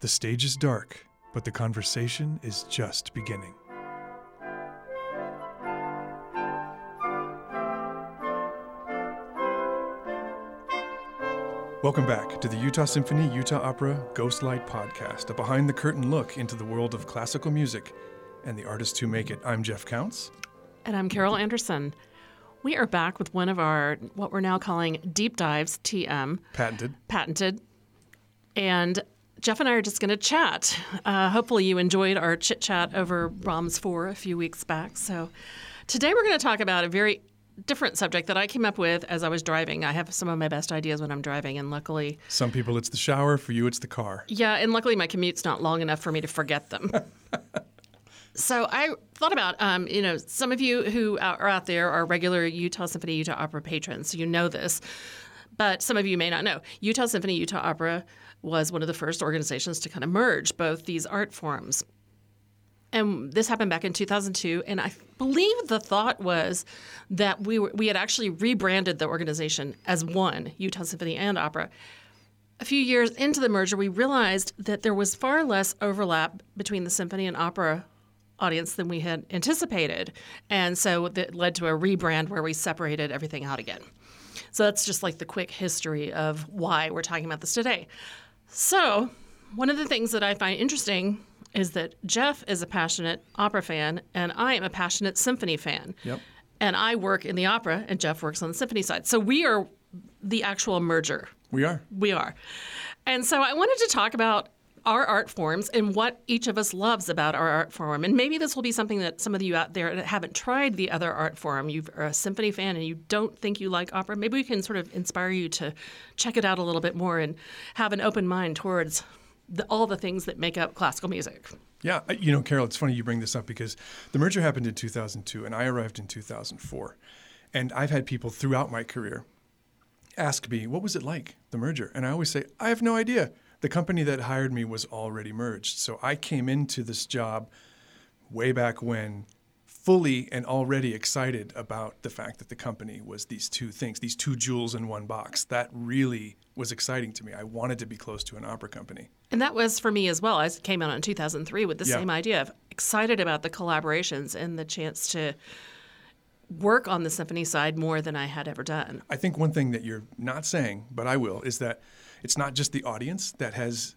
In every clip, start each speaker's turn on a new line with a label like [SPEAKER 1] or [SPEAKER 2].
[SPEAKER 1] The stage is dark, but the conversation is just beginning. Welcome back to the Utah Symphony Utah Opera Ghostlight Podcast, a behind the curtain look into the world of classical music and the artists who make it. I'm Jeff Counts.
[SPEAKER 2] And I'm Carol Anderson. We are back with one of our, what we're now calling deep dives, TM.
[SPEAKER 1] Patented.
[SPEAKER 2] Patented. And Jeff and I are just going to chat. Uh, hopefully, you enjoyed our chit chat over Brahms 4 a few weeks back. So, today we're going to talk about a very different subject that I came up with as I was driving. I have some of my best ideas when I'm driving, and luckily,
[SPEAKER 1] Some people it's the shower, for you it's the car.
[SPEAKER 2] yeah, and luckily my commute's not long enough for me to forget them. so I thought about, um, you know, some of you who are out there are regular Utah Symphony Utah Opera patrons, so you know this. But some of you may not know. Utah Symphony Utah Opera was one of the first organizations to kind of merge both these art forms. And this happened back in 2002, and I believe the thought was that we were, we had actually rebranded the organization as one, Utah Symphony and Opera. A few years into the merger, we realized that there was far less overlap between the symphony and opera audience than we had anticipated. And so that led to a rebrand where we separated everything out again. So that's just like the quick history of why we're talking about this today. So, one of the things that I find interesting is that Jeff is a passionate opera fan and I am a passionate symphony fan.
[SPEAKER 1] Yep.
[SPEAKER 2] And I work in the opera and Jeff works on the symphony side. So we are the actual merger.
[SPEAKER 1] We are.
[SPEAKER 2] We are. And so I wanted to talk about our art forms and what each of us loves about our art form. And maybe this will be something that some of you out there that haven't tried the other art form, you're a symphony fan and you don't think you like opera, maybe we can sort of inspire you to check it out a little bit more and have an open mind towards the, all the things that make up classical music.
[SPEAKER 1] Yeah, you know, Carol, it's funny you bring this up because the merger happened in 2002 and I arrived in 2004. And I've had people throughout my career ask me, what was it like, the merger? And I always say, I have no idea. The company that hired me was already merged. So I came into this job way back when fully and already excited about the fact that the company was these two things, these two jewels in one box. That really was exciting to me. I wanted to be close to an opera company.
[SPEAKER 2] And that was for me as well. I came out in 2003 with the
[SPEAKER 1] Yeah.
[SPEAKER 2] same idea of excited about the collaborations and the chance to work on the symphony side more than I had ever done.
[SPEAKER 1] I think one thing that you're not saying, but I will, is that it's not just the audience that has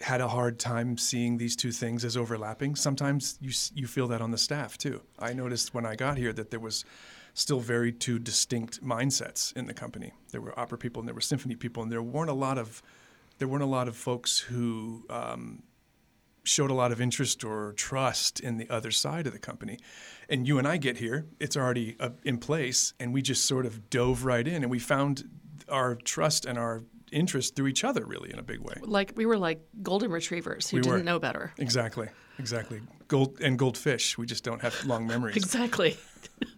[SPEAKER 1] had a hard time seeing these two things as overlapping. Sometimes you you feel that on the staff too. I noticed when I got here that there was still very two distinct mindsets in the company. There were opera people and there were symphony people, and there weren't a lot of there weren't a lot of folks who um, showed a lot of interest or trust in the other side of the company. And you and I get here, it's already in place, and we just sort of dove right in and we found our trust and our interest through each other really in a big way.
[SPEAKER 2] Like we were like golden retrievers who
[SPEAKER 1] We
[SPEAKER 2] didn't
[SPEAKER 1] were.
[SPEAKER 2] know better.
[SPEAKER 1] Exactly. Exactly. Gold and goldfish, we just don't have long memories.
[SPEAKER 2] Exactly.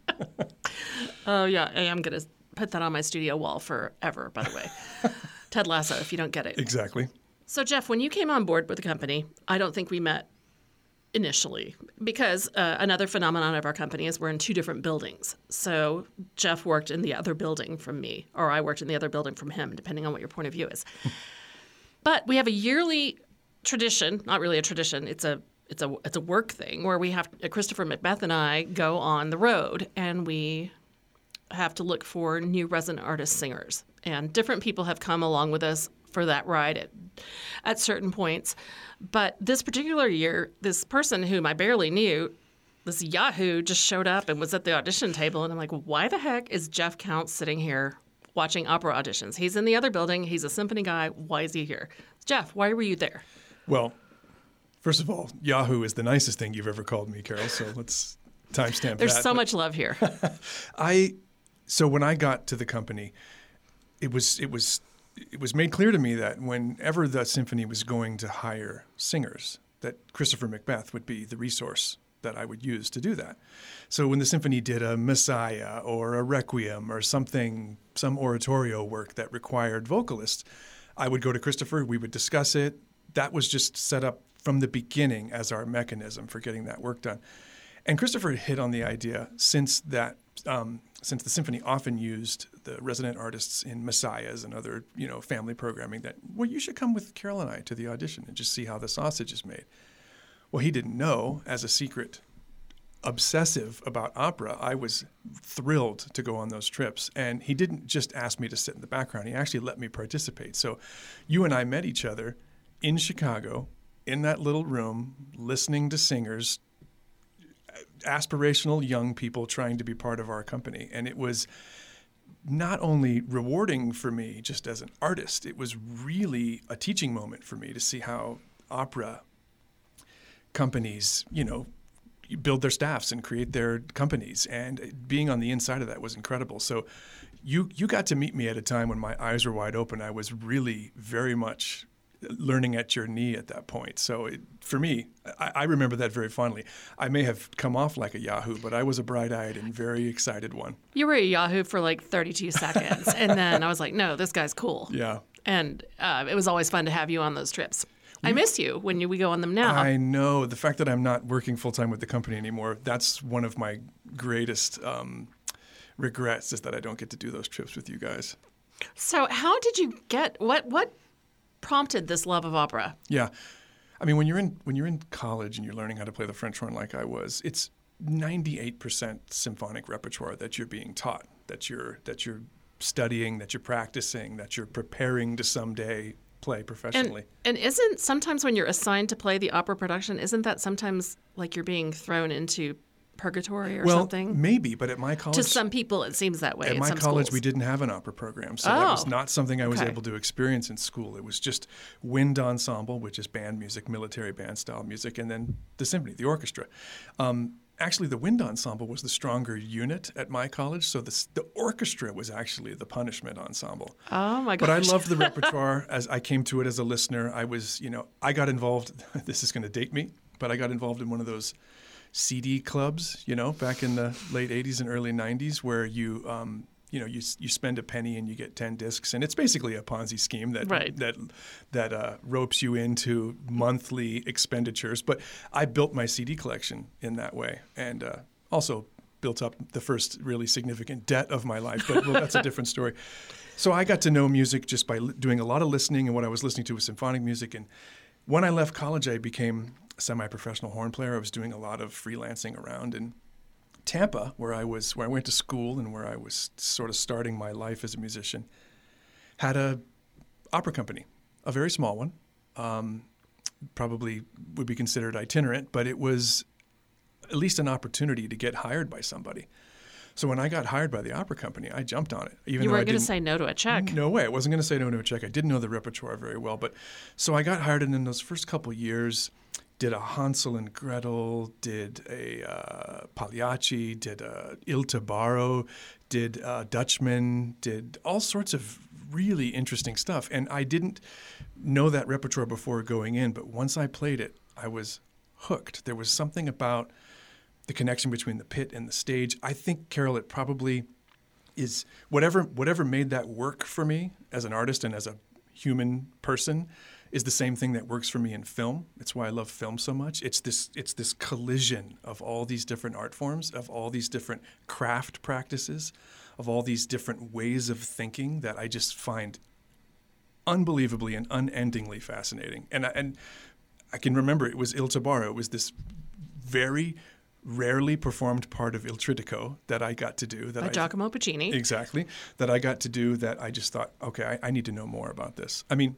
[SPEAKER 2] oh yeah, I am gonna put that on my studio wall forever. By the way, Ted Lasso. If you don't get it.
[SPEAKER 1] Exactly.
[SPEAKER 2] So Jeff, when you came on board with the company, I don't think we met initially because uh, another phenomenon of our company is we're in two different buildings. So Jeff worked in the other building from me, or I worked in the other building from him, depending on what your point of view is. but we have a yearly tradition, not really a tradition, it's a it's a it's a work thing where we have Christopher McBeth and I go on the road and we have to look for new resident artist singers. And different people have come along with us for that ride at, at certain points. But this particular year, this person whom I barely knew, this Yahoo, just showed up and was at the audition table. And I'm like, why the heck is Jeff Counts sitting here watching opera auditions? He's in the other building, he's a symphony guy. Why is he here? Jeff, why were you there?
[SPEAKER 1] Well, first of all, Yahoo is the nicest thing you've ever called me, Carol. So let's timestamp
[SPEAKER 2] There's
[SPEAKER 1] that.
[SPEAKER 2] so
[SPEAKER 1] But-
[SPEAKER 2] much love here.
[SPEAKER 1] I so when I got to the company, it was it was it was made clear to me that whenever the symphony was going to hire singers, that Christopher McBeth would be the resource that I would use to do that. So when the symphony did a Messiah or a Requiem or something, some oratorio work that required vocalists, I would go to Christopher. We would discuss it. That was just set up from the beginning as our mechanism for getting that work done. And Christopher hit on the idea since that um, since the symphony often used the resident artists in messiahs and other you know family programming that well you should come with carol and i to the audition and just see how the sausage is made. Well he didn't know. As a secret obsessive about opera i was thrilled to go on those trips. And he didn't just ask me to sit in the background. He actually let me participate. So you and i met each other in chicago in that little room listening to singers aspirational young people trying to be part of our company. And it was not only rewarding for me just as an artist, it was really a teaching moment for me to see how opera companies, you know, build their staffs and create their companies. And being on the inside of that was incredible. So you you got to meet me at a time when my eyes were wide open. I was really very much learning at your knee at that point. So it, for me, I, I, remember that very fondly. I may have come off like a Yahoo, but I was a bright-eyed and very excited one.
[SPEAKER 2] You were a Yahoo for like 32 seconds, and then I was like, no, this guy's cool.
[SPEAKER 1] Yeah.
[SPEAKER 2] And uh, it was always fun to have you on those trips. I miss you when you, we go on them now.
[SPEAKER 1] I know the fact that I'm not working full time with the company anymore. That's one of my greatest um, regrets is that I don't get to do those trips with you guys.
[SPEAKER 2] So, how did you get what what prompted this love of opera?
[SPEAKER 1] Yeah. I mean, when you're in when you're in college and you're learning how to play the French horn like I was, it's 98% symphonic repertoire that you're being taught, that you're that you're studying, that you're practicing, that you're preparing to someday play professionally.
[SPEAKER 2] And, and isn't sometimes when you're assigned to play the opera production, isn't that sometimes like you're being thrown into purgatory or
[SPEAKER 1] well,
[SPEAKER 2] something?
[SPEAKER 1] Maybe, but at my college,
[SPEAKER 2] to some people, it seems that way.
[SPEAKER 1] At my college,
[SPEAKER 2] schools.
[SPEAKER 1] we didn't have an opera program, so
[SPEAKER 2] oh.
[SPEAKER 1] that was not something I was
[SPEAKER 2] okay.
[SPEAKER 1] able to experience in school. It was just wind ensemble, which is band music, military band style music, and then the symphony, the orchestra. Um, actually, the wind ensemble was the stronger unit at my college, so the, the orchestra was actually the punishment ensemble.
[SPEAKER 2] Oh my gosh!
[SPEAKER 1] But I loved the repertoire as I came to it as a listener. I was, you know, I got involved. this is going to date me, but I got involved in one of those CD clubs, you know, back in the late 80s and early 90s, where you, um, you know, you, you spend a penny and you get 10 discs. And it's basically a Ponzi scheme that,
[SPEAKER 2] right.
[SPEAKER 1] that, that uh, ropes you into monthly expenditures. But I built my CD collection in that way. And uh, also built up the first really significant debt of my life. But well, that's a different story. So I got to know music just by li- doing a lot of listening, and what I was listening to was symphonic music. And when I left college, I became semi-professional horn player. I was doing a lot of freelancing around in Tampa, where I was, where I went to school and where I was sort of starting my life as a musician. Had a opera company, a very small one, um, probably would be considered itinerant, but it was at least an opportunity to get hired by somebody. So when I got hired by the opera company, I jumped on it.
[SPEAKER 2] Even you weren't going to say no to a check.
[SPEAKER 1] No way. I wasn't going to say no to a check. I didn't know the repertoire very well, but so I got hired, and in those first couple years, did a Hansel and Gretel, did a uh, Pagliacci, did a Il Tabarro, did a Dutchman, did all sorts of really interesting stuff. And I didn't know that repertoire before going in, but once I played it, I was hooked. There was something about the connection between the pit and the stage. I think, Carol, it probably is whatever whatever made that work for me as an artist and as a human person is the same thing that works for me in film. It's why I love film so much. It's this it's this collision of all these different art forms, of all these different craft practices, of all these different ways of thinking that I just find unbelievably and unendingly fascinating. And I, and I can remember it was Il Tabarro. It was this very rarely performed part of Il Trittico that I got to do. That
[SPEAKER 2] By
[SPEAKER 1] I,
[SPEAKER 2] Giacomo Puccini.
[SPEAKER 1] Exactly. That I got to do that I just thought, okay, I, I need to know more about this. I mean,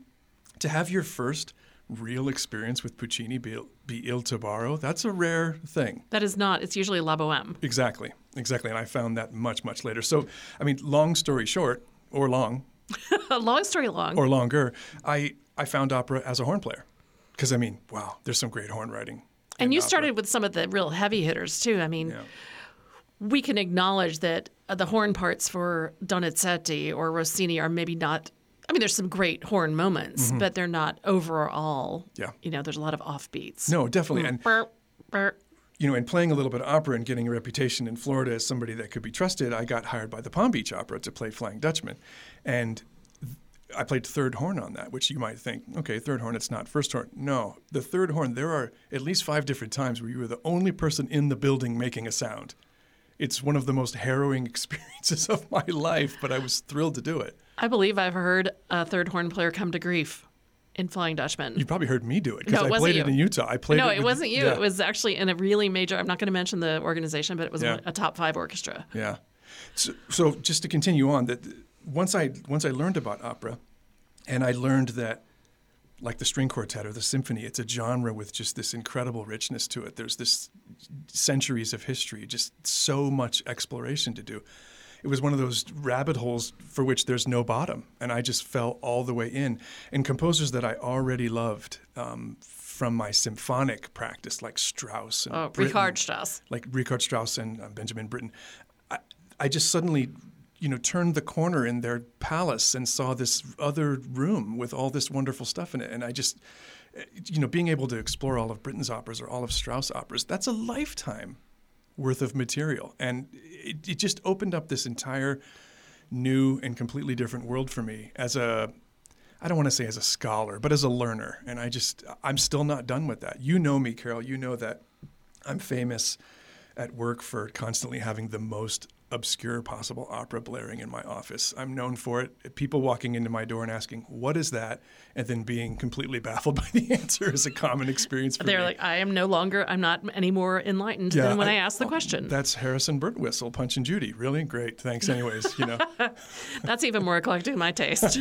[SPEAKER 1] to have your first real experience with Puccini be, be Il Tabarro, that's a rare thing.
[SPEAKER 2] That is not. It's usually La Boheme.
[SPEAKER 1] Exactly. Exactly. And I found that much, much later. So, I mean, long story short, or long.
[SPEAKER 2] long story long.
[SPEAKER 1] Or longer, I, I found opera as a horn player. Because, I mean, wow, there's some great horn writing.
[SPEAKER 2] And you
[SPEAKER 1] opera.
[SPEAKER 2] started with some of the real heavy hitters, too. I mean,
[SPEAKER 1] Yeah.
[SPEAKER 2] we can acknowledge that uh, the horn parts for Donizetti or Rossini are maybe not. I mean, there's some great horn moments, but they're not overall.
[SPEAKER 1] Mm-hmm. Yeah.
[SPEAKER 2] You know, there's a lot of offbeats.
[SPEAKER 1] No, definitely. And
[SPEAKER 2] Burp, burp.
[SPEAKER 1] you know, in playing a little bit of opera and getting a reputation in Florida as somebody that could be trusted, I got hired by the Palm Beach Opera to play Flying Dutchman. And I played third horn on that, which you might think, okay, third horn, it's not first horn. No, the third horn, there are at least five different times where you were the only person in the building making a sound. It's one of the most harrowing experiences of my life, but I was thrilled to do it.
[SPEAKER 2] I believe I've heard a third horn player come to grief in Flying Dutchman.
[SPEAKER 1] You probably heard me do it
[SPEAKER 2] No,
[SPEAKER 1] because
[SPEAKER 2] it
[SPEAKER 1] I
[SPEAKER 2] wasn't
[SPEAKER 1] played
[SPEAKER 2] you.
[SPEAKER 1] it in Utah. I played
[SPEAKER 2] no,
[SPEAKER 1] it.
[SPEAKER 2] it wasn't you.
[SPEAKER 1] yeah.
[SPEAKER 2] It was actually in a really major. I'm not going to mention the organization, but it was
[SPEAKER 1] Yeah.
[SPEAKER 2] a top five orchestra.
[SPEAKER 1] Yeah. So, so just to continue on, that once I once I learned about opera, and I learned that, like the string quartet or the symphony, it's a genre with just this incredible richness to it. There's this centuries of history, just so much exploration to do. It was one of those rabbit holes for which there's no bottom, and I just fell all the way in. And composers that I already loved um, from my symphonic practice, like Strauss and
[SPEAKER 2] Oh,
[SPEAKER 1] Britten,
[SPEAKER 2] Richard Strauss.
[SPEAKER 1] like Richard Strauss and uh, Benjamin Britten, I, I just suddenly, you know, turned the corner in their palace and saw this other room with all this wonderful stuff in it. And I just, eh, you know, being able to explore all of Britten's operas or all of Strauss operas, that's a lifetime worth of material. And it, it just opened up this entire new and completely different world for me as a I don't want to say as a scholar, but as a learner. And I just, I'm still not done with that. You know me, Carol. You know that I'm famous at work for constantly having the most obscure possible opera blaring in my office. I'm known for it. People walking into my door and asking, What is that? And then being completely baffled by the answer is a common experience for
[SPEAKER 2] They're
[SPEAKER 1] me.
[SPEAKER 2] like, I am no longer. I'm not any more enlightened
[SPEAKER 1] Yeah,
[SPEAKER 2] than when I,
[SPEAKER 1] I-
[SPEAKER 2] asked the question.
[SPEAKER 1] That's Harrison Birtwistle, Punch and Judy. Really great. Thanks, anyways. You know,
[SPEAKER 2] That's even more eclectic to my taste.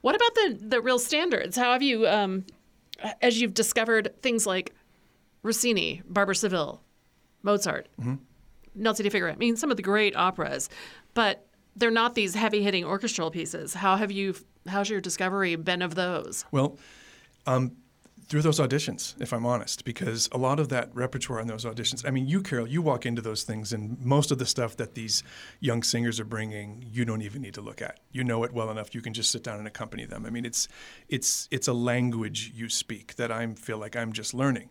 [SPEAKER 2] what about the the real standards? How have you, um, as you've discovered things like Rossini, Barber of Seville, Mozart,
[SPEAKER 1] Mm-hmm.
[SPEAKER 2] Nelson de? I mean, some of the great operas, but they're not these heavy hitting orchestral pieces. How have you? How's your discovery been of those?
[SPEAKER 1] Well, um, through those auditions, if I'm honest, because a lot of that repertoire on those auditions, I mean, you, Carol, you walk into those things, and most of the stuff that these young singers are bringing, you don't even need to look at. You know it well enough. You can just sit down and accompany them. I mean, it's it's it's a language you speak that I feel like I'm just learning.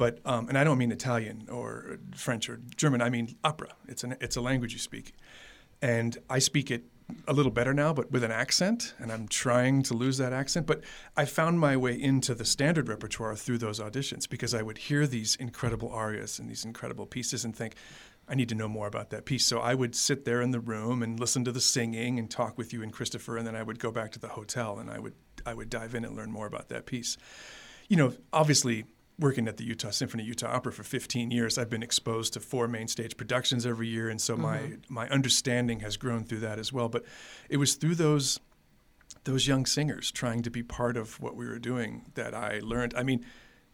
[SPEAKER 1] But um, and I don't mean Italian or French or German. I mean opera. It's an it's a language you speak, and I speak it a little better now, but with an accent, and I'm trying to lose that accent. But I found my way into the standard repertoire through those auditions because I would hear these incredible arias and these incredible pieces and think, I need to know more about that piece. So I would sit there in the room and listen to the singing and talk with you and Christopher, and then I would go back to the hotel and I would I would dive in and learn more about that piece. You know, obviously working at the Utah Symphony Utah Opera for 15 years, I've been exposed to four main stage productions every year, and so my mm-hmm. my understanding has grown through that as well. But it was through those those young singers trying to be part of what we were doing that I learned. I mean,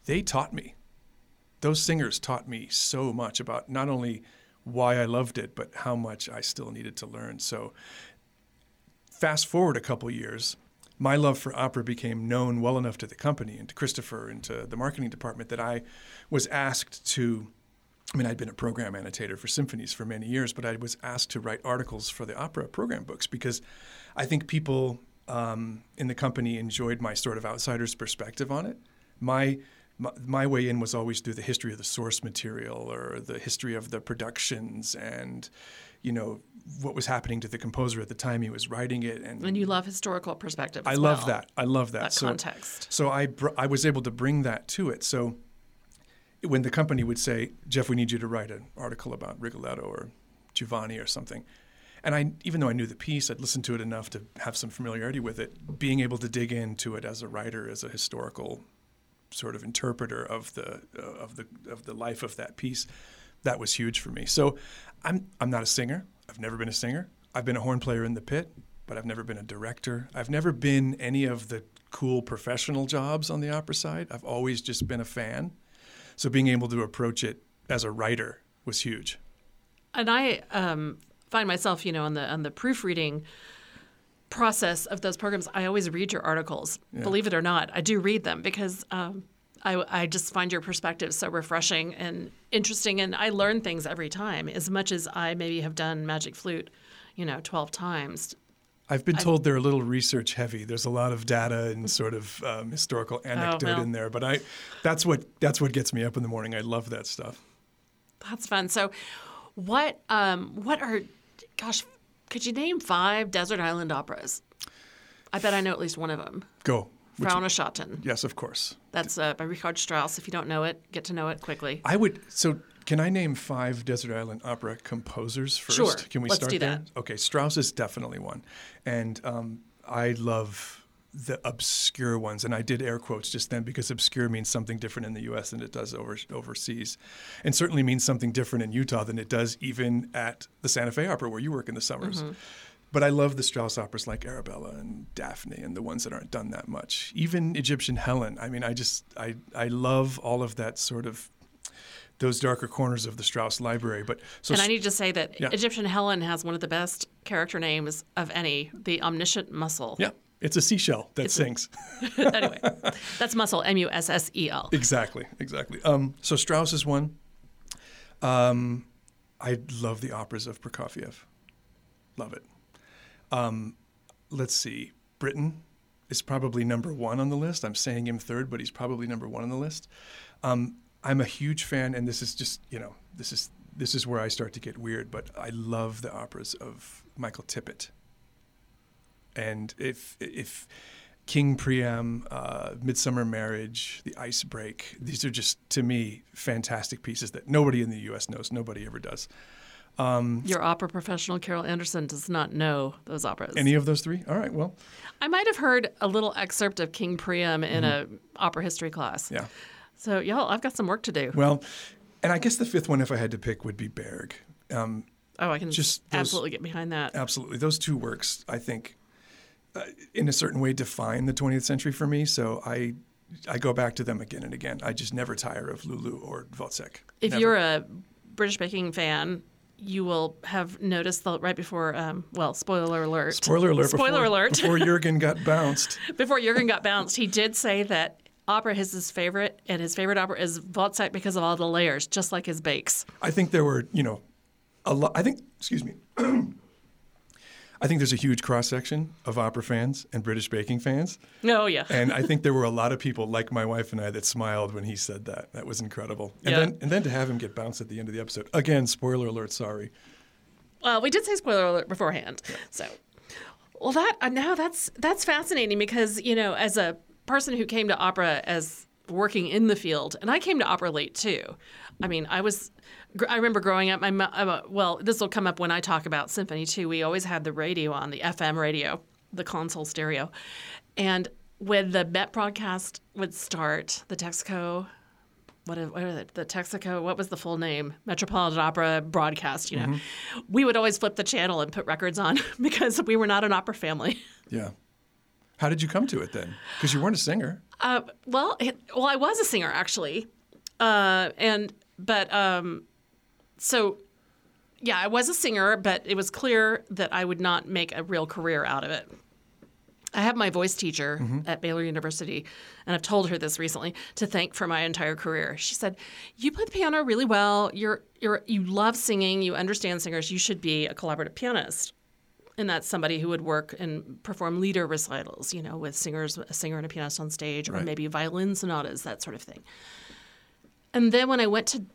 [SPEAKER 1] they taught me. Those singers taught me so much about not only why I loved it, but how much I still needed to learn. So fast forward a couple years, my love for opera became known well enough to the company and to Christopher and to the marketing department that I was asked to. I mean, I'd been a program annotator for symphonies for many years, but I was asked to write articles for the opera program books because I think people um, in the company enjoyed my sort of outsider's perspective on it. My, my my way in was always through the history of the source material or the history of the productions and you know what was happening to the composer at the time he was writing it and
[SPEAKER 2] And you love historical perspective.
[SPEAKER 1] I love
[SPEAKER 2] well.
[SPEAKER 1] that. I love that.
[SPEAKER 2] That
[SPEAKER 1] so,
[SPEAKER 2] context.
[SPEAKER 1] So I br- I was able to bring that to it. So when the company would say, Jeff, we need you to write an article about Rigoletto or Giovanni or something, and I even though I knew the piece, I'd listened to it enough to have some familiarity with it. Being able to dig into it as a writer, as a historical sort of interpreter of the uh, of the of the life of that piece, that was huge for me. So I'm I'm not a singer. I've never been a singer. I've been a horn player in the pit, but I've never been a director. I've never been any of the cool professional jobs on the opera side. I've always just been a fan. So being able to approach it as a writer was huge.
[SPEAKER 2] and I um, find myself, you know, on the on the proofreading process of those programs. I always read your articles. Believe it or not, I do read them because um, I, I just find your perspective so refreshing and interesting, and I learn things every time. As much as I maybe have done Magic Flute, you know, twelve times.
[SPEAKER 1] I've been told they're a little research heavy. There's a lot of data and sort of um, historical anecdote
[SPEAKER 2] well.
[SPEAKER 1] in there, but I that's what that's what gets me up in the morning. I love that stuff.
[SPEAKER 2] That's fun. So, what um, what are, gosh, could you name five desert island operas? I bet I know at least one of them.
[SPEAKER 1] Go. Which-
[SPEAKER 2] Frau Schatten.
[SPEAKER 1] yes, of course.
[SPEAKER 2] That's uh, by Richard Strauss. If you don't know it, get to know it quickly.
[SPEAKER 1] I would so Can I name five Desert Island Opera composers first?
[SPEAKER 2] Sure.
[SPEAKER 1] Can we
[SPEAKER 2] Let's
[SPEAKER 1] start
[SPEAKER 2] do
[SPEAKER 1] there?
[SPEAKER 2] that.
[SPEAKER 1] Okay, Strauss is definitely one, and um, I love the obscure ones. And I did air quotes just then because obscure means something different in the U.S. than it does over, overseas, and certainly means something different in Utah than it does even at the Santa Fe Opera where you work in the summers.
[SPEAKER 2] Mm-hmm.
[SPEAKER 1] But I love the Strauss operas like Arabella and Daphne and the ones that aren't done that much. Even Egyptian Helen. I mean, I just I I love all of that sort of those darker corners of the Strauss library. But so
[SPEAKER 2] and I need to say that
[SPEAKER 1] Yeah.
[SPEAKER 2] Egyptian Helen has one of the best character names of any, the omniscient mussel.
[SPEAKER 1] yeah, it's a seashell that
[SPEAKER 2] It's a-
[SPEAKER 1] sings.
[SPEAKER 2] anyway, that's mussel, M U S S E L.
[SPEAKER 1] exactly, exactly. Um, so Strauss is one. Um, I love the operas of Prokofiev. Love it. Um, let's see. Britten is probably number one on the list. I'm saying him third, but he's probably number one on the list. Um, I'm a huge fan, and this is just you know this is this is where I start to get weird. But I love the operas of Michael Tippett. And if if King Priam, uh, Midsummer Marriage, The Ice Break, these are just to me fantastic pieces that nobody in the U.S. knows. Nobody ever does.
[SPEAKER 2] Your opera professional, Carol Anderson, does not know those operas.
[SPEAKER 1] Any of those three? All right. Well,
[SPEAKER 2] I might have heard a little excerpt of King Priam in a opera history class.
[SPEAKER 1] Mm-hmm. yeah.
[SPEAKER 2] So, y'all, I've got some work to do.
[SPEAKER 1] Well, and I guess the fifth one, if I had to pick, would be Berg. Um,
[SPEAKER 2] oh, I can
[SPEAKER 1] just those-
[SPEAKER 2] absolutely get behind that.
[SPEAKER 1] absolutely, those two works, I think, uh, in a certain way, define the 20th century for me. So I, I go back to them again and again. I just never tire of Lulu or Wozzeck.
[SPEAKER 2] If
[SPEAKER 1] Never.
[SPEAKER 2] you're a British Baking fan, you will have noticed that right before, um, well, spoiler alert.
[SPEAKER 1] Spoiler alert!
[SPEAKER 2] Spoiler
[SPEAKER 1] before,
[SPEAKER 2] alert.
[SPEAKER 1] Before Jurgen got bounced.
[SPEAKER 2] before Jurgen got bounced, he did say that opera is his favorite, and his favorite opera is Wozzeck because of all the layers, just like his bakes.
[SPEAKER 1] I think there were, you know, a lot. I think, excuse me. I think there's a huge cross section of opera fans and British baking fans,
[SPEAKER 2] Oh, yeah.
[SPEAKER 1] and I think there were a lot of people like my wife and I that smiled when he said that. That was incredible. And
[SPEAKER 2] Yeah.
[SPEAKER 1] then, and then to have him get bounced at the end of the episode again. Spoiler alert! Sorry.
[SPEAKER 2] Well, we did say spoiler alert beforehand. So, well, that uh, now that's that's fascinating because you know, as a person who came to opera as working in the field, and I came to opera late too. I mean, I was. I remember growing up. My a- well, this will come up when I talk about symphony too. We always had the radio on, the FM radio, the console stereo, and when the Met broadcast would start, the Texaco what, what are the, the Texaco, what was the full name? Metropolitan Opera broadcast, you know. We would always flip the channel and put records on because we were not an opera family.
[SPEAKER 1] Yeah. How did you come to it then? Because you weren't a singer.
[SPEAKER 2] Uh, well, it, well, I was a singer actually, uh, and but um, so yeah, I was a singer, but it was clear that I would not make a real career out of it. I have my voice teacher mm-hmm. at Baylor University, and I've told her this recently to thank for my entire career. She said, "You play the piano really well. You're you're you love singing. You understand singers. You should be a collaborative pianist." And that's somebody who would work and perform lieder recitals, you know, with singers, a singer and a pianist on stage, or
[SPEAKER 1] Right.
[SPEAKER 2] maybe violin sonatas, that sort of thing. And then when I went to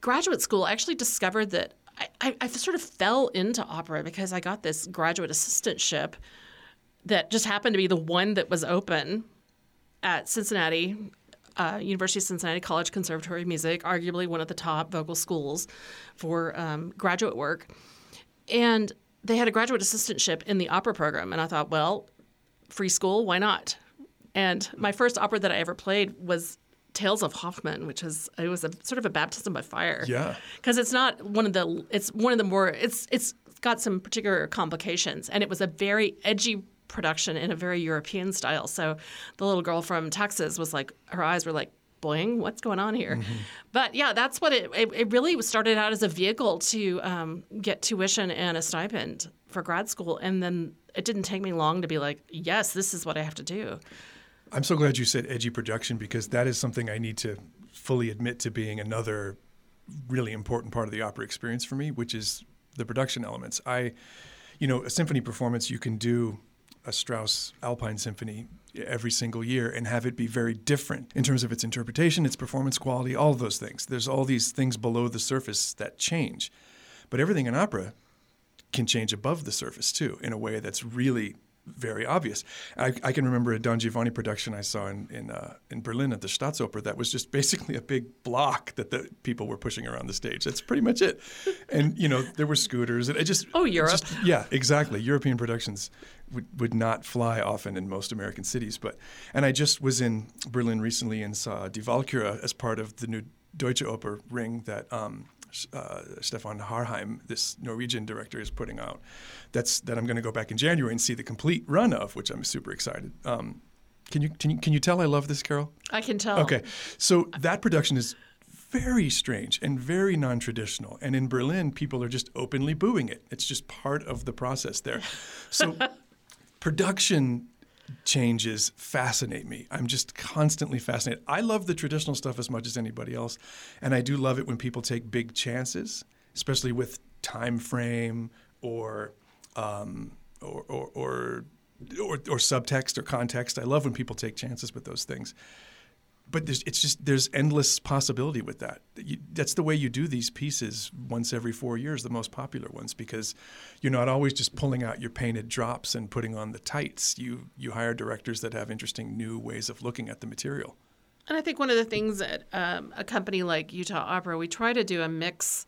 [SPEAKER 2] graduate school, I actually discovered that I, I, sort of fell into opera because I got this graduate assistantship that just happened to be the one that was open at Cincinnati, uh, University of Cincinnati College Conservatory of Music, arguably one of the top vocal schools for um, graduate work. And they had a graduate assistantship in the opera program. And I thought, well, free school, why not? And my first opera that I ever played was Tales of Hoffmann, which is it was a sort of a baptism by fire.
[SPEAKER 1] Yeah.
[SPEAKER 2] because it's not one of the it's one of the more it's it's got some particular complications, and it was a very edgy production in a very European style. So the little girl from Texas was like her eyes were like. Boing, what's going on here? But yeah, that's what it, it. It really started out as a vehicle to um, get tuition and a stipend for grad school, and then it didn't take me long to be like, yes, this is what I have to do.
[SPEAKER 1] I'm so glad you said edgy production because that is something I need to fully admit to being another really important part of the opera experience for me, which is the production elements. I, you know, a symphony performance, you can do a Strauss Alpine Symphony every single year and have it be very different in terms of its interpretation, its performance quality, all of those things. There's all these things below the surface that change. But everything in opera can change above the surface too in a way that's really very obvious. I, I can remember a Don Giovanni production I saw in in, uh, in Berlin at the Staatsoper that was just basically a big block that the people were pushing around the stage. That's pretty much it. And you know there were scooters. And it just
[SPEAKER 2] Oh, Europe.
[SPEAKER 1] just- yeah, exactly. European productions would, would not fly often in most American cities. But and I just was in Berlin recently and saw Die Walküre as part of the new Deutsche Oper ring that um, uh, Stefan Herheim, this Norwegian director, is putting out. That's that I'm going to go back in January and see the complete run of, which I'm super excited. Um, can you can you can you tell I love this, Carol?
[SPEAKER 2] I can tell.
[SPEAKER 1] Okay, so that production is very strange and very non-traditional, and in Berlin, people are just openly booing it. It's just part of the process there. So, production changes fascinate me. I'm just constantly fascinated. I love the traditional stuff as much as anybody else, and I do love it when people take big chances, especially with time frame or um, or, or, or or or subtext or context. I love when people take chances with those things. But there's, it's just there's endless possibility with that. You, that's the way you do these pieces once every four years, the most popular ones, because you're not always just pulling out your painted drops and putting on the tights. You you hire directors that have interesting new ways of looking at the material.
[SPEAKER 2] And I think one of the things that um, a company like Utah Opera, we try to do a mix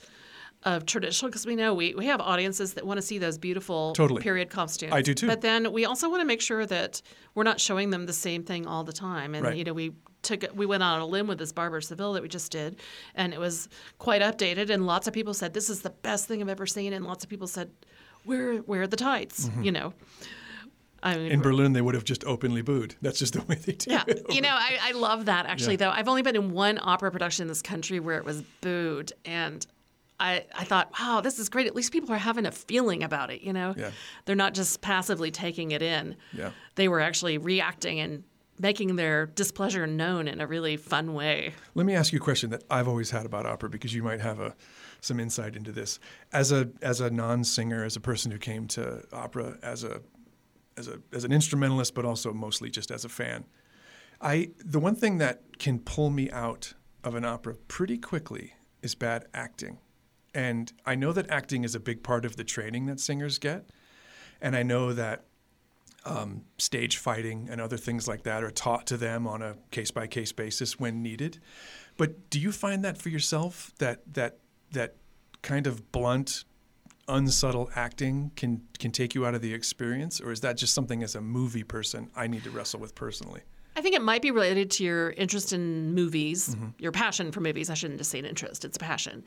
[SPEAKER 2] of traditional because we know we, we have audiences that want to see those beautiful
[SPEAKER 1] Totally.
[SPEAKER 2] period costumes.
[SPEAKER 1] I do too.
[SPEAKER 2] But then we also want to make sure that we're not showing them the same thing all the time. And
[SPEAKER 1] Right.
[SPEAKER 2] you know, we took we went on a limb with this Barber Seville that we just did, and it was quite updated. And lots of people said this is the best thing I've ever seen, and lots of people said, "Where where are the tights?" You know. I mean,
[SPEAKER 1] Mm-hmm. In Berlin, they would have just openly booed. That's just the way they do
[SPEAKER 2] yeah,
[SPEAKER 1] it.
[SPEAKER 2] you know, I, I love that actually.
[SPEAKER 1] Yeah.
[SPEAKER 2] Though I've only been in one opera production in this country where it was booed, and I I thought, wow, this is great. At least people are having a feeling about it. You know,
[SPEAKER 1] Yeah.
[SPEAKER 2] they're not just passively taking it in.
[SPEAKER 1] Yeah.
[SPEAKER 2] they were actually reacting and making their displeasure known in a really fun way.
[SPEAKER 1] Let me ask you a question that I've always had about opera because you might have a some insight into this. As a as a non-singer, as a person who came to opera as a as a as an instrumentalist, but also mostly just as a fan, I the one thing that can pull me out of an opera pretty quickly is bad acting. And I know that acting is a big part of the training that singers get. And I know that um, stage fighting and other things like that are taught to them on a case by case basis when needed. But do you find that for yourself that that that kind of blunt, unsubtle acting can can take you out of the experience, or is that just something as a movie person I need to wrestle with personally?
[SPEAKER 2] I think it might be related to your interest in movies, your passion for movies. I shouldn't just say an interest; it's a passion.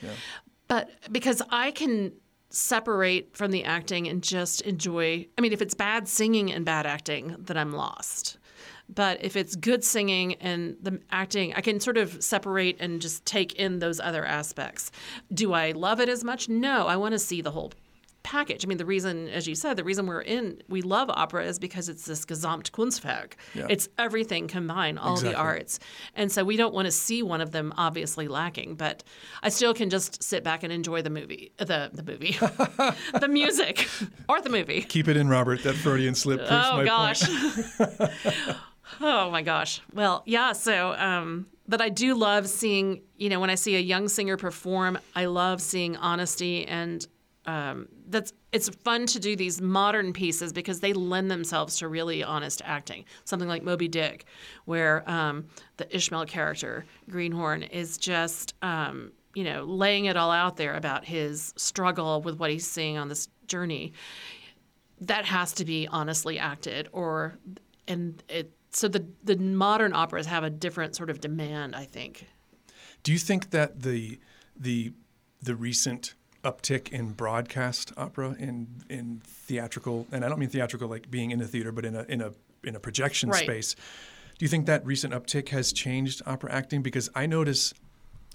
[SPEAKER 2] But because I can separate from the acting and just enjoy. I mean, if it's bad singing and bad acting, then I'm lost. But if it's good singing and the acting, I can sort of separate and just take in those other aspects. Do I love it as much? No, I want to see the whole package. I mean, the reason, as you said, the reason we're in, we love opera is because it's this Gesamtkunstwerk.
[SPEAKER 1] Yeah.
[SPEAKER 2] It's everything combined, all the arts. And so we don't want to see one of them obviously lacking, but I still can just sit back and enjoy the movie, the, the movie, the music, or the movie.
[SPEAKER 1] Keep it in, Robert. That Freudian slip proves
[SPEAKER 2] Oh
[SPEAKER 1] my
[SPEAKER 2] gosh.
[SPEAKER 1] point.
[SPEAKER 2] oh my gosh. Well, yeah. So, um, but I do love seeing. You know, when I see a young singer perform, I love seeing honesty and. Um, that's it's fun to do these modern pieces because they lend themselves to really honest acting. Something like Moby Dick, where um, the Ishmael character Greenhorn is just um, you know laying it all out there about his struggle with what he's seeing on this journey that has to be honestly acted or and it so the the modern operas have a different sort of demand i think
[SPEAKER 1] Do you think that the the the recent uptick in broadcast opera in in theatrical and I don't mean theatrical like being in a theater but in a in a in a projection
[SPEAKER 2] Right.
[SPEAKER 1] space. Do you think that recent uptick has changed opera acting? Because I notice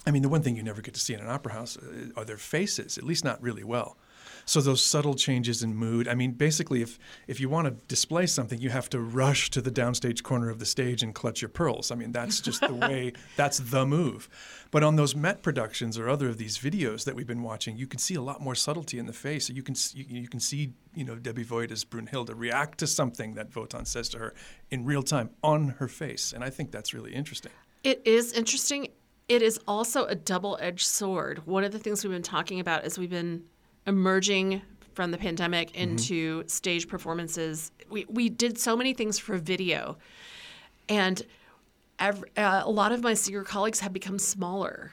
[SPEAKER 1] I mean the one thing you never get to see in an opera house uh, are their faces at least not really well so those subtle changes in mood I mean basically if if you want to display something you have to rush to the downstage corner of the stage and clutch your pearls I mean that's just the way that's the move but on those Met productions or other of these videos that we've been watching, you can see a lot more subtlety in the face. So you can you, you can see you know Debbie Voigt as Brunhilde react to something that Wotan says to her in real time on her face, and I think that's really interesting.
[SPEAKER 2] it is interesting it is also a double-edged sword one of the things we've been talking about is we've been emerging from the pandemic into stage performances. We we did so many things for video, and ev uh, a lot of my singer colleagues have become smaller.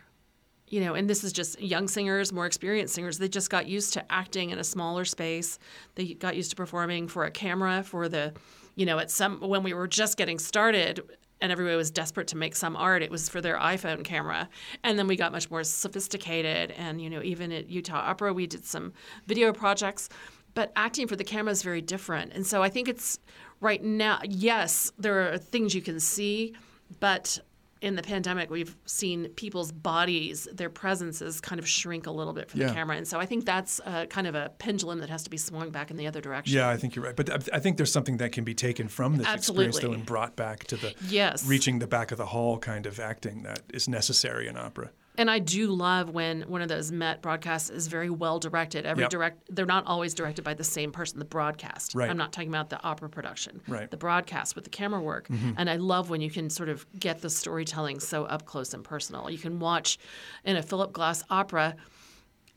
[SPEAKER 2] You know, and this is just young singers, more experienced singers. They just got used to acting in a smaller space. They got used to performing for a camera, for the, you know, at some when we were just getting started and everybody was desperate to make some art, it was for their iPhone camera. And then we got much more sophisticated. And, you know, even at Utah Opera, we did some video projects. But acting for the camera is very different. And so I think it's right now, yes, there are things you can see, but in the pandemic, we've seen people's bodies, their presences kind of shrink a little bit for
[SPEAKER 1] Yeah.
[SPEAKER 2] the camera. And so I think that's uh kind of a pendulum that has to be swung back in the other direction.
[SPEAKER 1] Yeah, I think you're right. But I- I think there's something that can be taken from this experience, though,
[SPEAKER 2] Absolutely.
[SPEAKER 1] and brought back to the
[SPEAKER 2] Yes.
[SPEAKER 1] reaching the back of the hall kind of acting that is necessary in opera.
[SPEAKER 2] And I do love when one of those Met broadcasts is very well directed. Every
[SPEAKER 1] Yep.
[SPEAKER 2] direct, they're not always directed by the same person. The broadcast.
[SPEAKER 1] Right.
[SPEAKER 2] I'm not talking about the opera production.
[SPEAKER 1] Right. Mm-hmm.
[SPEAKER 2] The broadcast with the camera work. And I love when you can sort of get the storytelling so up close and personal. You can watch in a Philip Glass opera.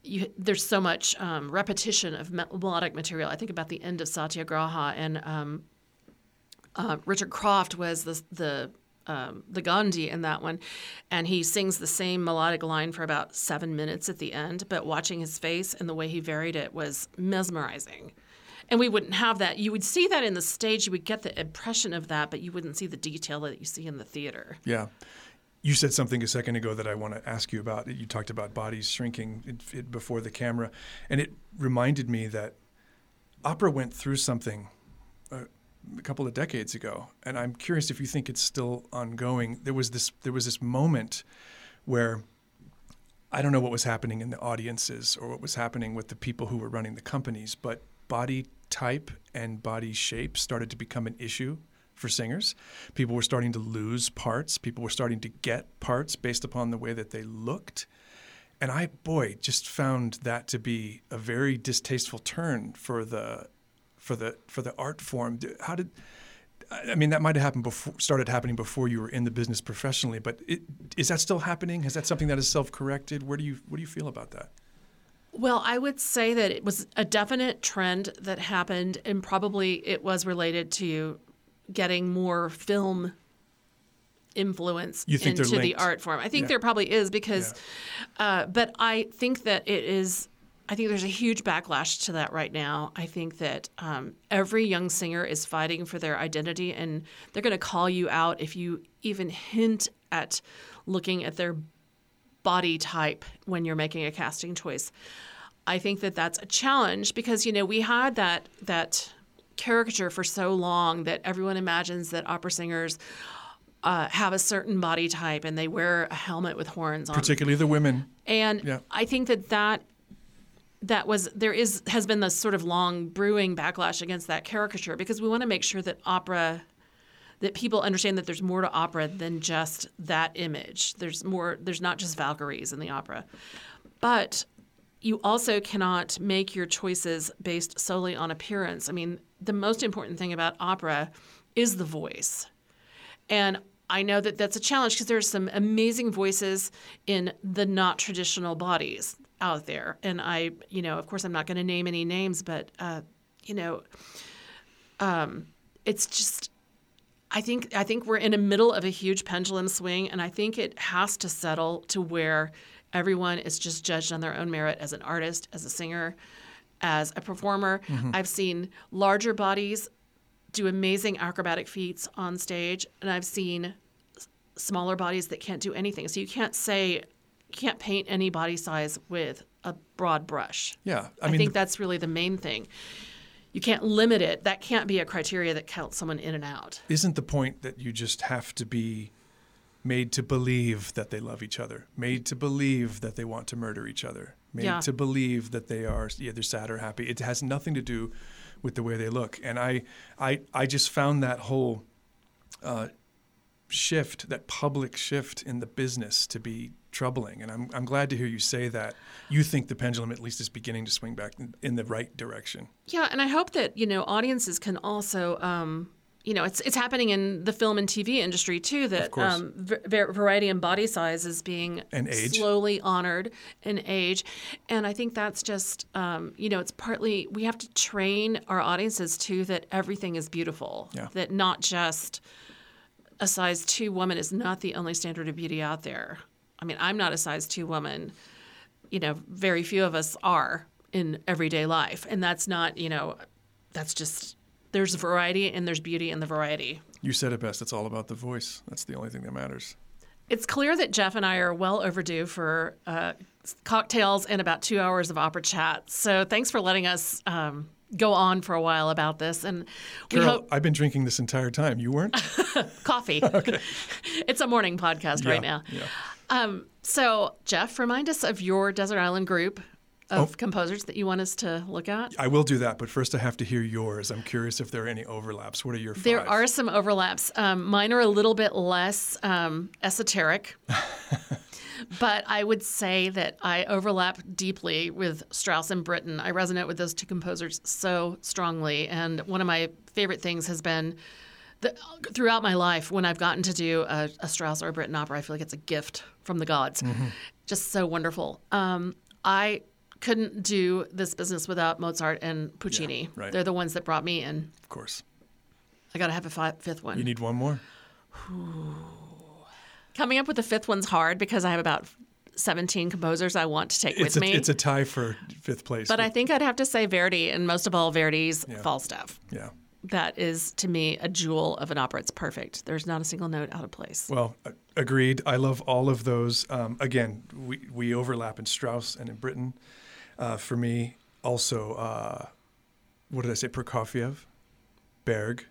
[SPEAKER 2] You, there's so much um, repetition of melodic material. I think about the end of Satyagraha and um, uh, Richard Croft was the the um, the Gandhi in that one, and he sings the same melodic line for about seven minutes at the end. But watching his face and the way he varied it was mesmerizing. And we wouldn't have that. You would see that in the stage. You would get the impression of that, but you wouldn't see the detail that you see in the theater.
[SPEAKER 1] Yeah. You said something a second ago that I want to ask you about. You talked about bodies shrinking it, it, before the camera, and it reminded me that opera went through something uh, a couple of decades ago, and I'm curious if you think it's still ongoing. There was this there was this moment where I don't know what was happening in the audiences or what was happening with the people who were running the companies, but body type and body shape started to become an issue for singers. People were starting to lose parts. People were starting to get parts based upon the way that they looked. And I, boy, just found that to be a very distasteful turn for the, for the, for the art form. How did, I mean, that might have happened before, started happening before you were in the business professionally. But it, is that still happening? Is that something that is self-corrected? Where do you, what do you feel about that?
[SPEAKER 2] Well, I would say that it was a definite trend that happened, and probably it was related to getting more film influence into the art form. I think
[SPEAKER 1] Yeah.
[SPEAKER 2] there probably is because, uh, but I think that it is. I think there's a huge backlash to that right now. I think that um, every young singer is fighting for their identity, and they're going to call you out if you even hint at looking at their body type when you're making a casting choice. I think that that's a challenge because you know we had that that caricature for so long that everyone imagines that opera singers uh, have a certain body type and they wear a helmet with horns on.
[SPEAKER 1] Particularly the women.
[SPEAKER 2] And
[SPEAKER 1] Yeah.
[SPEAKER 2] I think that that that was there is has been this sort of long brewing backlash against that caricature because we want to make sure that opera that people understand that there's more to opera than just that image. There's more there's not just Valkyries in the opera. But you also cannot make your choices based solely on appearance. I mean, the most important thing about opera is the voice. And I know that that's a challenge because there's some amazing voices in the not traditional bodies out there. And I, you know, of course, I'm not going to name any names, but, uh, you know, um, it's just. I think I think we're in the middle of a huge pendulum swing, and I think it has to settle to where everyone is just judged on their own merit as an artist, as a singer, as a performer. I've seen larger bodies do amazing acrobatic feats on stage, and I've seen smaller bodies that can't do anything. So you can't say, can't paint any body size with a broad brush.
[SPEAKER 1] Yeah.
[SPEAKER 2] I,
[SPEAKER 1] I, mean,
[SPEAKER 2] think
[SPEAKER 1] the-
[SPEAKER 2] that's really the main thing. You can't limit it. That can't be a criteria that counts someone in and out.
[SPEAKER 1] isn't the point that you just have to be made to believe that they love each other, made to believe that they want to murder each other, made
[SPEAKER 2] Yeah.
[SPEAKER 1] to believe that they are either sad or happy. It has nothing to do with the way they look. And I, I, I just found that whole uh, shift, that public shift in the business to be troubling. And I'm, I'm glad to hear you say that. You think the pendulum at least is beginning to swing back in, in the right direction.
[SPEAKER 2] Yeah, and I hope that you know audiences can also, um, you know, it's it's happening in the film and TV industry too. That um, variety and body size is being
[SPEAKER 1] And age.
[SPEAKER 2] slowly honored in age, and I think that's just um, you know, it's partly we have to train our audiences too that everything is beautiful.
[SPEAKER 1] Yeah.
[SPEAKER 2] That not just a size two woman is not the only standard of beauty out there. I mean, I'm not a size two woman. You know, very few of us are in everyday life, and that's not you know, that's just there's variety and there's beauty in the variety.
[SPEAKER 1] You said it best. It's all about the voice. That's the only thing that matters.
[SPEAKER 2] It's clear that Jeff and I are well overdue for uh, cocktails and about two hours of opera chat. So thanks for letting us um, go on for a while about this. And
[SPEAKER 1] Carol,
[SPEAKER 2] hope
[SPEAKER 1] I've been drinking this entire time. You weren't?
[SPEAKER 2] coffee. okay. it's a morning podcast right now.
[SPEAKER 1] Yeah.
[SPEAKER 2] Um, so Jeff, remind us of your desert island group of
[SPEAKER 1] Oh.
[SPEAKER 2] composers that you want us to look at.
[SPEAKER 1] I will do that, but first I have to hear yours. I'm curious if there are any overlaps. What are your
[SPEAKER 2] favorites?
[SPEAKER 1] There
[SPEAKER 2] are some overlaps. Um, mine are a little bit less um, esoteric, but I would say that I overlap deeply with Strauss and Britten. I resonate with those two composers so strongly, and one of my favorite things has been. The, throughout my life, when I've gotten to do a, a Strauss or a Britten opera, I feel like it's a gift from the gods.
[SPEAKER 1] Mm-hmm.
[SPEAKER 2] Just so wonderful. Um, I couldn't do this business without Mozart and Puccini.
[SPEAKER 1] right.
[SPEAKER 2] They're the ones that brought me in.
[SPEAKER 1] Of course.
[SPEAKER 2] I got to have a fi- fifth one.
[SPEAKER 1] You need one more?
[SPEAKER 2] Coming up with the fifth one's hard because I have about 17 composers I want to take
[SPEAKER 1] It's
[SPEAKER 2] with
[SPEAKER 1] a,
[SPEAKER 2] me.
[SPEAKER 1] it's a tie for fifth place.
[SPEAKER 2] but I think I'd have to say Verdi, and most of all, Verdi's Falstaff.
[SPEAKER 1] yeah.
[SPEAKER 2] That is, to me, a jewel of an opera. It's perfect. There's not a single note out of place.
[SPEAKER 1] Well, agreed. I love all of those. Um, again, we, we overlap in Strauss and in Britten. Uh, for me, also, uh, what did I say? Prokofiev, Berg,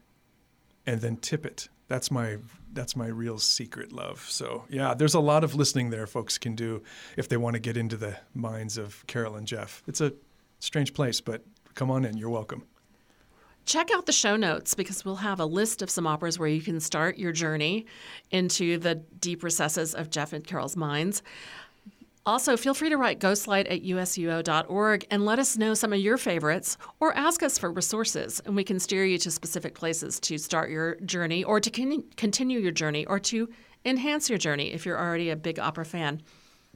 [SPEAKER 1] and then Tippett. That's my that's my real secret love. So yeah, there's a lot of listening there folks can do if they want to get into the minds of Carol and Jeff. It's a strange place, but come on in. You're welcome.
[SPEAKER 2] Check out the show notes because we'll have a list of some operas where you can start your journey into the deep recesses of Jeff and Carol's minds. Also, feel free to write ghostlight at usuo.org and let us know some of your favorites or ask us for resources, and we can steer you to specific places to start your journey or to con- continue your journey or to enhance your journey if you're already a big opera fan.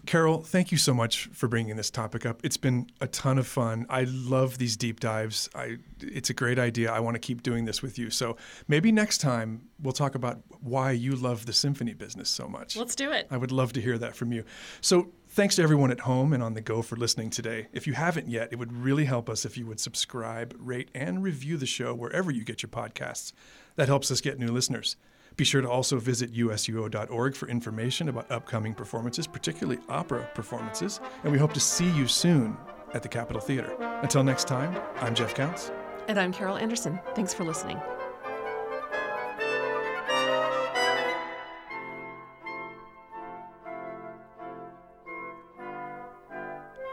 [SPEAKER 1] Carol, thank you so much for bringing this topic up. It's been a ton of fun. I love these deep dives. I, it's a great idea. I want to keep doing this with you. So maybe next time we'll talk about why you love the symphony business so much.
[SPEAKER 2] Let's do it.
[SPEAKER 1] I would love to hear that from you. So thanks to everyone at home and on the go for listening today. If you haven't yet, it would really help us if you would subscribe, rate, and review the show wherever you get your podcasts. That helps us get new listeners. Be sure to also visit usuo.org for information about upcoming performances, particularly opera performances, and we hope to see you soon at the Capitol Theater. Until next time, I'm Jeff Counts.
[SPEAKER 2] And I'm Carol Anderson. Thanks for listening.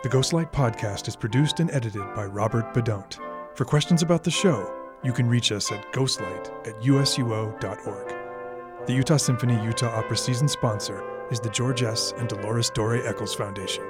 [SPEAKER 1] The Ghostlight Podcast is produced and edited by Robert Bedont. For questions about the show, you can reach us at ghostlight at usuo.org. The Utah Symphony Utah Opera Season sponsor is the George S. and Dolores Dore Eccles Foundation.